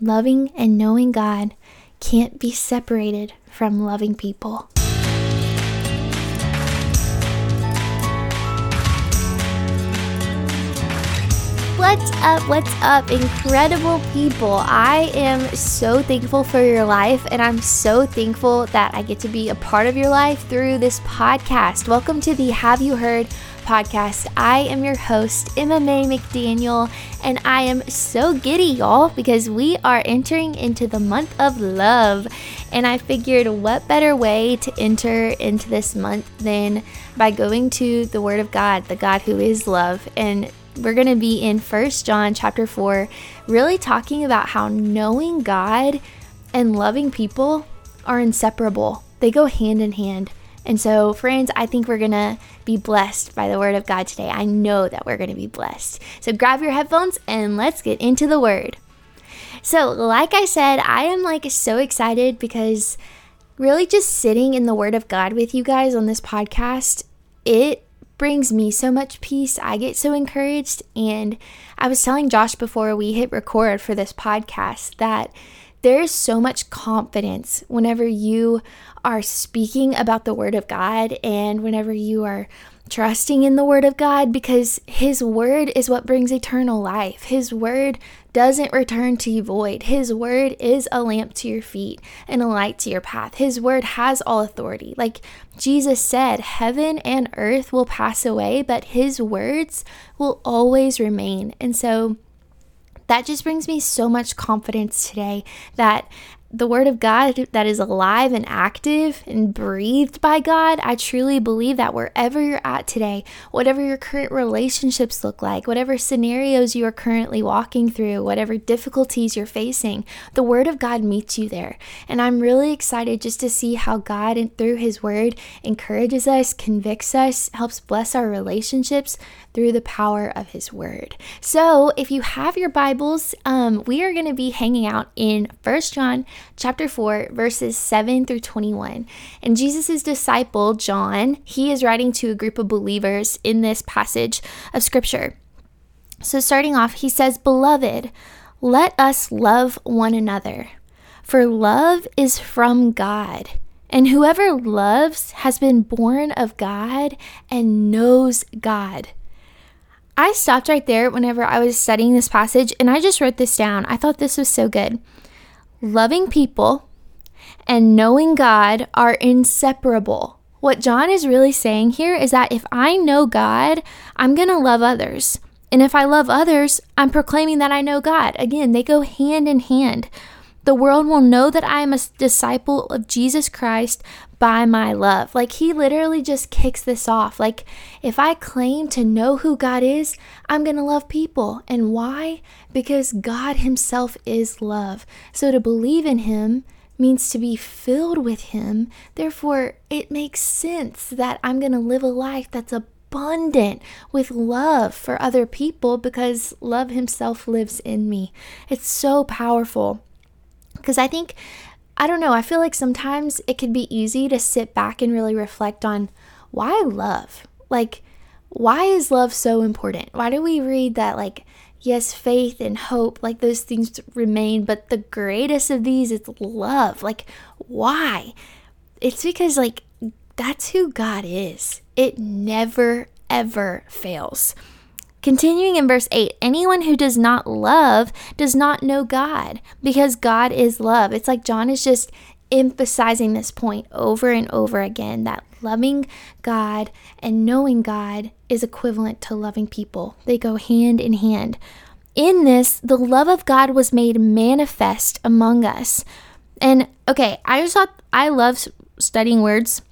Loving and knowing God can't be separated from loving people. What's up? What's up, incredible people? I am so thankful for your life, and I'm so thankful that I get to be a part of your life through this podcast. Welcome to the Have You Heard podcast. I am your host, Emma Mae McDaniel, and I am so giddy, y'all, because we are entering into the month of love. And I figured what better way to enter into this month than by going to the Word of God, the God who is love, and we're going to be in First John chapter 4, really talking about how knowing God and loving people are inseparable. They go hand in hand. And so, friends, I think we're going to be blessed by the word of God today. I know that we're going to be blessed. So, grab your headphones and let's get into the word. So, like I said, I am like so excited because really just sitting in the word of God with you guys on this podcast, it brings me so much peace. I get so encouraged. And I was telling Josh before we hit record for this podcast that there is so much confidence whenever you are speaking about the Word of God and whenever you are trusting in the Word of God because His Word is what brings eternal life. His Word doesn't return to you void. His Word is a lamp to your feet and a light to your path. His Word has all authority. Like Jesus said, heaven and earth will pass away, but His words will always remain. And so, that just brings me so much confidence today that the Word of God that is alive and active and breathed by God, I truly believe that wherever you're at today, whatever your current relationships look like, whatever scenarios you are currently walking through, whatever difficulties you're facing, the Word of God meets you there. And I'm really excited just to see how God, through His Word, encourages us, convicts us, helps bless our relationships through the power of His Word. So if you have your Bibles, um, we are going to be hanging out in First John chapter 4, verses 7 through 21. And Jesus' disciple, John, he is writing to a group of believers in this passage of scripture. So, starting off, he says, Beloved, let us love one another, for love is from God. And whoever loves has been born of God and knows God. I stopped right there whenever I was studying this passage and I just wrote this down. I thought this was so good loving people and knowing God are inseparable. What John is really saying here is that if I know God, I'm going to love others. And if I love others, I'm proclaiming that I know God. Again, they go hand in hand. The world will know that I am a disciple of Jesus Christ by my love. Like he literally just kicks this off. Like if I claim to know who God is, I'm going to love people. And why? Because God himself is love. So to believe in him means to be filled with him. Therefore, it makes sense that I'm going to live a life that's abundant with love for other people because love himself lives in me. It's so powerful. Because I think I don't know, I feel like sometimes it could be easy to sit back and really reflect on why love? Like, why is love so important? Why do we read that, like, yes, faith and hope, like those things remain, but the greatest of these is love? Like, why? It's because, like, that's who God is. It never, ever fails. Continuing in verse 8, anyone who does not love does not know God because God is love. It's like John is just emphasizing this point over and over again that loving God and knowing God is equivalent to loving people, they go hand in hand. In this, the love of God was made manifest among us. And okay, I just thought I love studying words.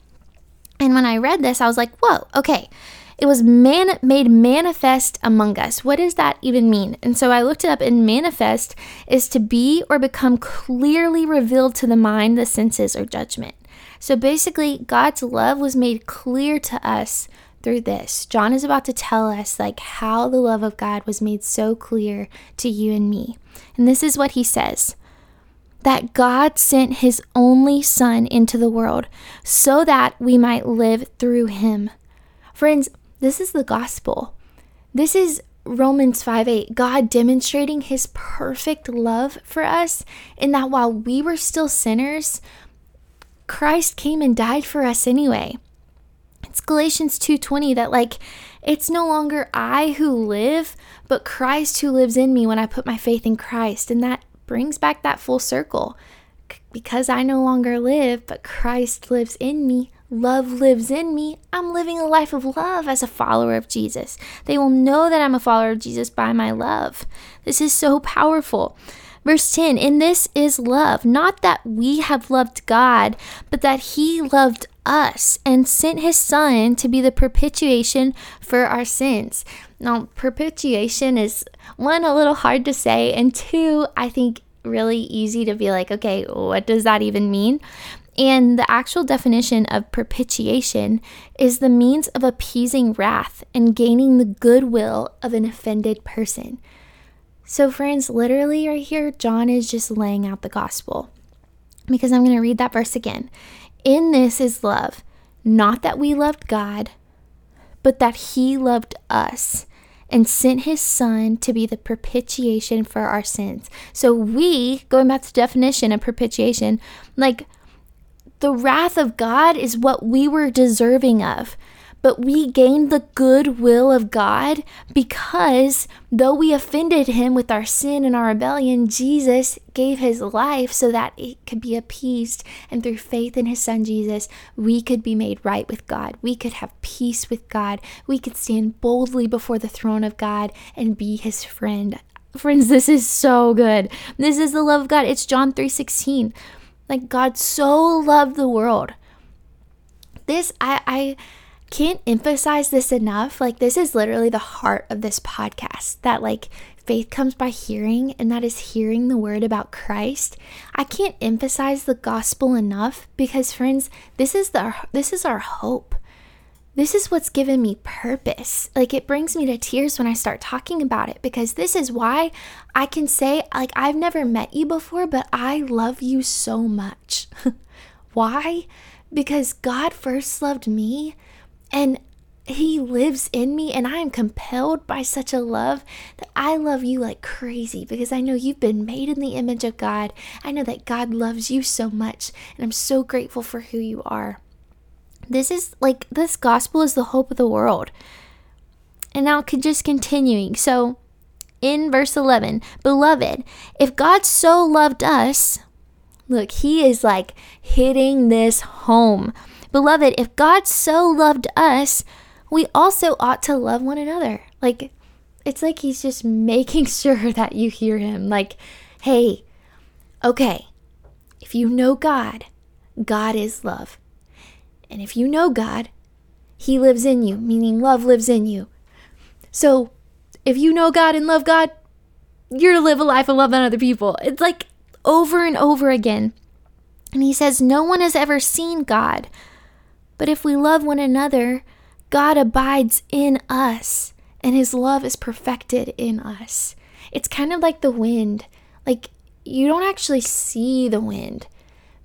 And when I read this, I was like, whoa, okay. It was man- made manifest among us. What does that even mean? And so I looked it up, and manifest is to be or become clearly revealed to the mind, the senses, or judgment. So basically, God's love was made clear to us through this. John is about to tell us like how the love of God was made so clear to you and me. And this is what he says that God sent his only son into the world so that we might live through him. Friends, this is the gospel. This is Romans 5 8, God demonstrating his perfect love for us, in that while we were still sinners, Christ came and died for us anyway. It's Galatians 2:20 that like it's no longer I who live, but Christ who lives in me when I put my faith in Christ. And that brings back that full circle. Because I no longer live, but Christ lives in me, love lives in me, I'm living a life of love as a follower of Jesus. They will know that I'm a follower of Jesus by my love. This is so powerful. Verse 10 In this is love, not that we have loved God, but that He loved us and sent His Son to be the propitiation for our sins. Now, propitiation is one, a little hard to say, and two, I think really easy to be like, okay, what does that even mean? And the actual definition of propitiation is the means of appeasing wrath and gaining the goodwill of an offended person. So, friends, literally right here, John is just laying out the gospel. Because I'm going to read that verse again. In this is love, not that we loved God, but that He loved us and sent His Son to be the propitiation for our sins. So, we, going back to the definition of propitiation, like the wrath of God is what we were deserving of but we gained the goodwill of God because though we offended him with our sin and our rebellion, Jesus gave his life so that it could be appeased. And through faith in his son Jesus, we could be made right with God. We could have peace with God. We could stand boldly before the throne of God and be his friend. Friends, this is so good. This is the love of God. It's John 3:16. Like God so loved the world. This I I can't emphasize this enough. Like, this is literally the heart of this podcast that, like, faith comes by hearing, and that is hearing the word about Christ. I can't emphasize the gospel enough because, friends, this is the this is our hope. This is what's given me purpose. Like it brings me to tears when I start talking about it because this is why I can say like I've never met you before, but I love you so much. why? Because God first loved me and he lives in me, and I am compelled by such a love that I love you like crazy because I know you've been made in the image of God. I know that God loves you so much, and I'm so grateful for who you are. This is like this gospel is the hope of the world. And now, just continuing. So, in verse 11, beloved, if God so loved us, look, he is like hitting this home. Beloved, if God so loved us, we also ought to love one another. Like, it's like he's just making sure that you hear him. Like, hey, okay, if you know God, God is love. And if you know God, he lives in you, meaning love lives in you. So, if you know God and love God, you're to live a life of love on other people. It's like over and over again. And he says, No one has ever seen God. But if we love one another, God abides in us and his love is perfected in us. It's kind of like the wind. Like you don't actually see the wind,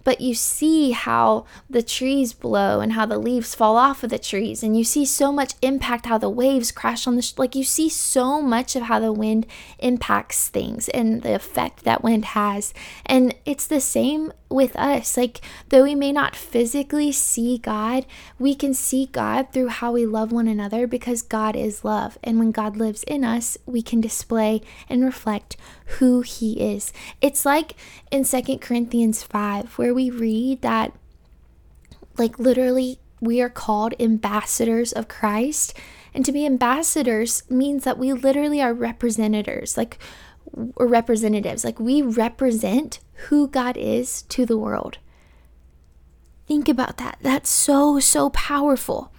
but you see how the trees blow and how the leaves fall off of the trees and you see so much impact how the waves crash on the sh- like you see so much of how the wind impacts things and the effect that wind has. And it's the same with us. Like though we may not physically see God we can see God through how we love one another because God is love. And when God lives in us we can display and reflect who he is. It's like in Second Corinthians 5 where we read that, like, literally, we are called ambassadors of Christ. And to be ambassadors means that we literally are representatives, like, representatives. Like, we represent who God is to the world. Think about that. That's so, so powerful.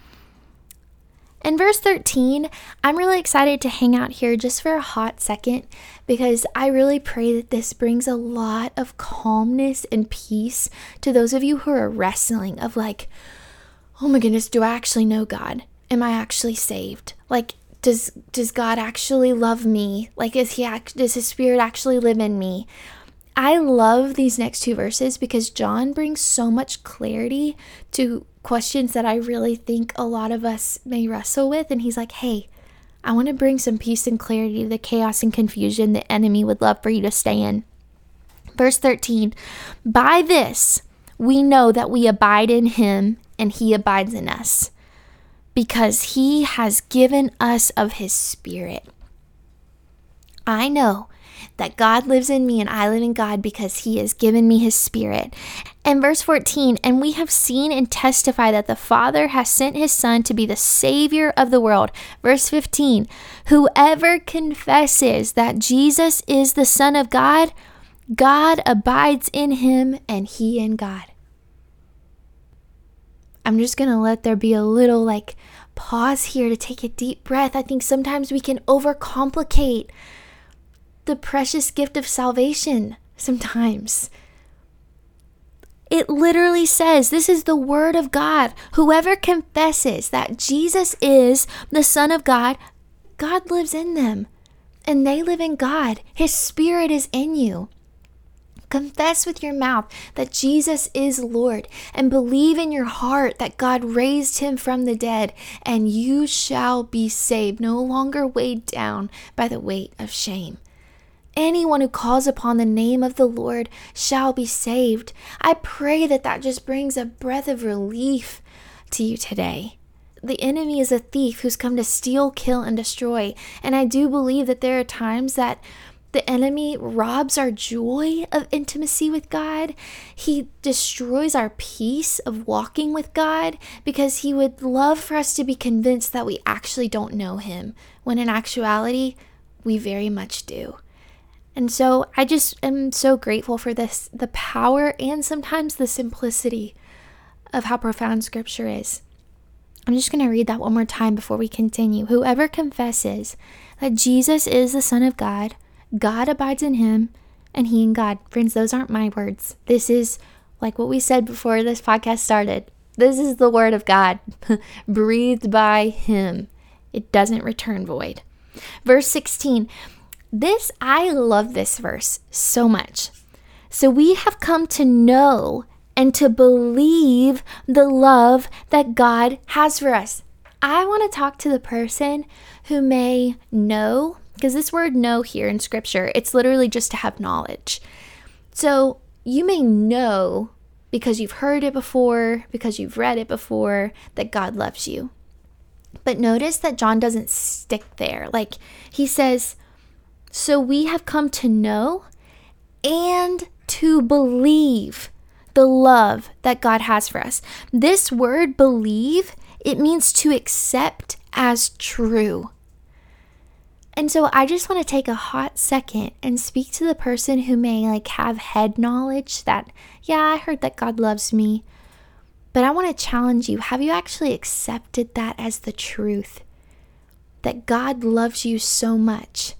In verse 13, I'm really excited to hang out here just for a hot second because I really pray that this brings a lot of calmness and peace to those of you who are wrestling of like, oh my goodness, do I actually know God? Am I actually saved? Like, does does God actually love me? Like, is he act, does His Spirit actually live in me? I love these next two verses because John brings so much clarity to questions that I really think a lot of us may wrestle with. And he's like, hey, I want to bring some peace and clarity to the chaos and confusion the enemy would love for you to stay in. Verse 13 By this we know that we abide in him and he abides in us, because he has given us of his spirit. I know that God lives in me and I live in God because he has given me his spirit. And verse 14, and we have seen and testify that the Father has sent his Son to be the Savior of the world. Verse 15, whoever confesses that Jesus is the Son of God, God abides in him and he in God. I'm just going to let there be a little like pause here to take a deep breath. I think sometimes we can overcomplicate the precious gift of salvation sometimes. It literally says, This is the word of God. Whoever confesses that Jesus is the Son of God, God lives in them and they live in God. His Spirit is in you. Confess with your mouth that Jesus is Lord and believe in your heart that God raised him from the dead, and you shall be saved, no longer weighed down by the weight of shame. Anyone who calls upon the name of the Lord shall be saved. I pray that that just brings a breath of relief to you today. The enemy is a thief who's come to steal, kill, and destroy. And I do believe that there are times that the enemy robs our joy of intimacy with God. He destroys our peace of walking with God because he would love for us to be convinced that we actually don't know him, when in actuality, we very much do. And so I just am so grateful for this the power and sometimes the simplicity of how profound scripture is. I'm just going to read that one more time before we continue. Whoever confesses that Jesus is the Son of God, God abides in him, and he in God. Friends, those aren't my words. This is like what we said before this podcast started. This is the word of God, breathed by him. It doesn't return void. Verse 16. This, I love this verse so much. So we have come to know and to believe the love that God has for us. I want to talk to the person who may know because this word know here in scripture, it's literally just to have knowledge. So you may know because you've heard it before, because you've read it before, that God loves you. But notice that John doesn't stick there. Like he says, So we have come to know and to believe the love that God has for us. This word believe, it means to accept as true. And so I just want to take a hot second and speak to the person who may like have head knowledge that, yeah, I heard that God loves me. But I want to challenge you. Have you actually accepted that as the truth? That God loves you so much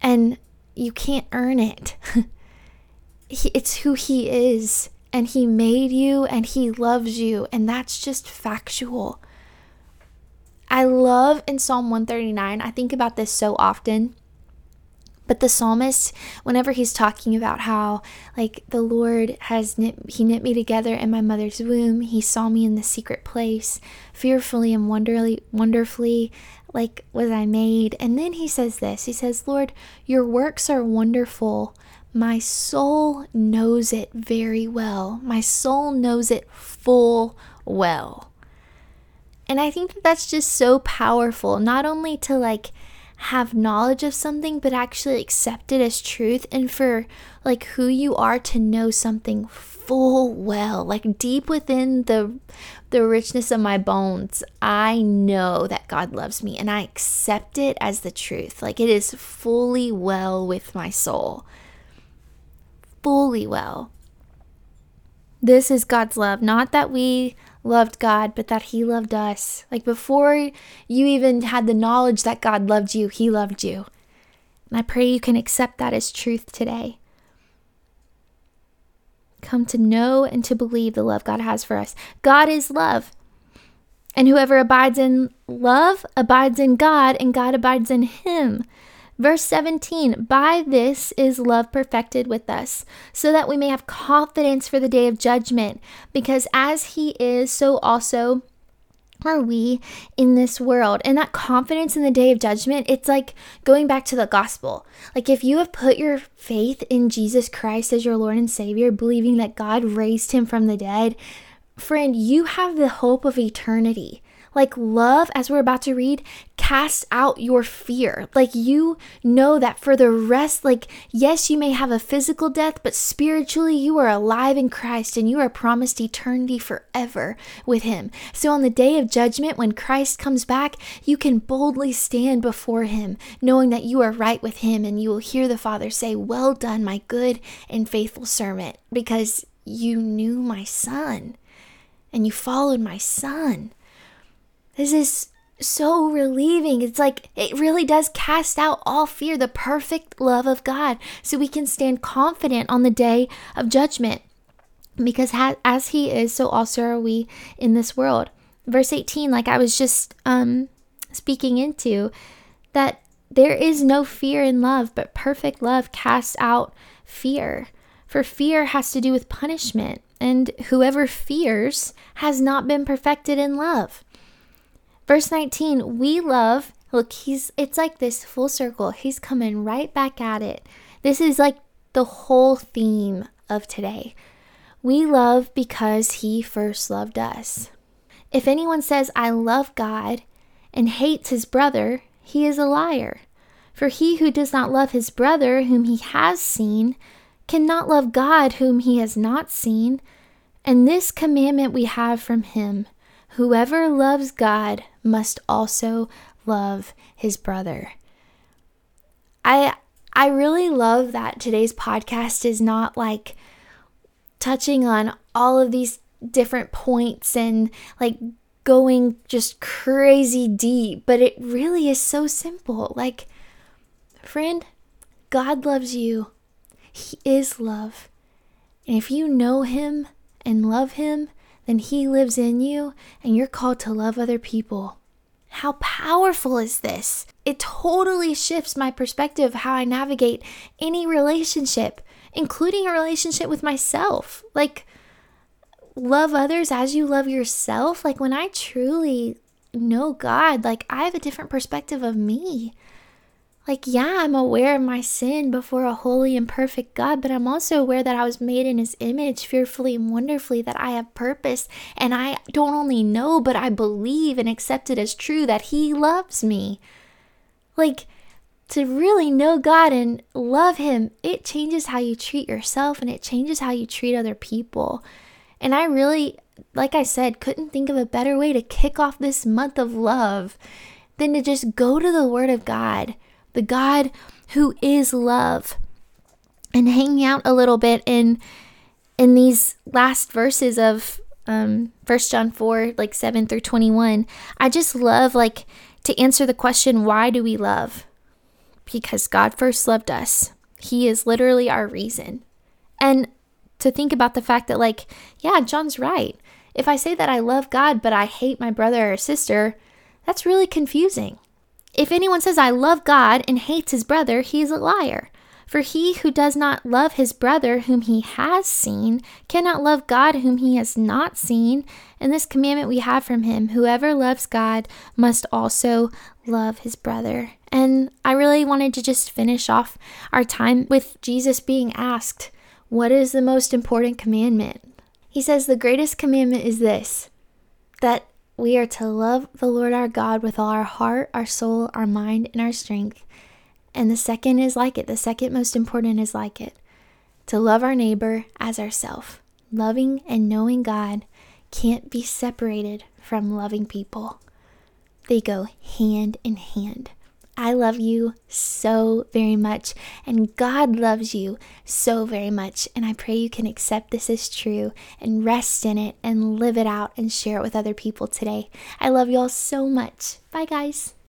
and you can't earn it. it's who He is, and He made you and He loves you, and that's just factual. I love in Psalm 139, I think about this so often. But the psalmist, whenever he's talking about how, like, the Lord has knit, he knit me together in my mother's womb, he saw me in the secret place, fearfully and wonderly, wonderfully, like, was I made. And then he says this He says, Lord, your works are wonderful. My soul knows it very well. My soul knows it full well. And I think that that's just so powerful, not only to like have knowledge of something, but actually accept it as truth and for like who you are to know something full well, like deep within the the richness of my bones. I know that God loves me and I accept it as the truth. Like it is fully well with my soul. Fully well. This is God's love, not that we loved God, but that He loved us. Like before you even had the knowledge that God loved you, He loved you. And I pray you can accept that as truth today. Come to know and to believe the love God has for us. God is love. And whoever abides in love abides in God, and God abides in him. Verse 17 By this is love perfected with us, so that we may have confidence for the day of judgment, because as he is, so also are we in this world? And that confidence in the day of judgment, it's like going back to the gospel. Like if you have put your faith in Jesus Christ as your Lord and Savior, believing that God raised him from the dead, friend, you have the hope of eternity. Like love, as we're about to read, casts out your fear. Like you know that for the rest, like, yes, you may have a physical death, but spiritually you are alive in Christ and you are promised eternity forever with Him. So on the day of judgment, when Christ comes back, you can boldly stand before Him, knowing that you are right with Him and you will hear the Father say, Well done, my good and faithful servant, because you knew my Son and you followed my Son. This is so relieving. It's like it really does cast out all fear, the perfect love of God, so we can stand confident on the day of judgment. Because as He is, so also are we in this world. Verse 18, like I was just um, speaking into, that there is no fear in love, but perfect love casts out fear. For fear has to do with punishment, and whoever fears has not been perfected in love. Verse 19, we love, look, he's it's like this full circle. He's coming right back at it. This is like the whole theme of today. We love because he first loved us. If anyone says, I love God, and hates his brother, he is a liar. For he who does not love his brother whom he has seen cannot love God whom he has not seen. And this commandment we have from him Whoever loves God must also love his brother. I I really love that today's podcast is not like touching on all of these different points and like going just crazy deep, but it really is so simple. Like friend, God loves you. He is love. And if you know him and love him, then He lives in you and you're called to love other people. How powerful is this? It totally shifts my perspective of how I navigate any relationship, including a relationship with myself. Like, love others as you love yourself. Like, when I truly know God, like, I have a different perspective of me like, yeah, I'm aware of my sin before a holy and perfect God, but I'm also aware that I was made in His image, fearfully and wonderfully, that I have purpose. And I don't only know, but I believe and accept it as true that He loves me. Like, to really know God and love Him, it changes how you treat yourself and it changes how you treat other people. And I really, like I said, couldn't think of a better way to kick off this month of love than to just go to the Word of God the God who is love. And hanging out a little bit in in these last verses of um First John 4 like 7 through 21, I just love like to answer the question why do we love? Because God first loved us. He is literally our reason. And to think about the fact that like yeah, John's right. If I say that I love God but I hate my brother or sister, that's really confusing. If anyone says, I love God and hates his brother, he is a liar. For he who does not love his brother whom he has seen cannot love God whom he has not seen. And this commandment we have from him whoever loves God must also love his brother. And I really wanted to just finish off our time with Jesus being asked, What is the most important commandment? He says, The greatest commandment is this that we are to love the Lord our God with all our heart, our soul, our mind, and our strength. And the second is like it. The second most important is like it to love our neighbor as ourself. Loving and knowing God can't be separated from loving people, they go hand in hand. I love you so very much, and God loves you so very much. And I pray you can accept this as true and rest in it and live it out and share it with other people today. I love you all so much. Bye, guys.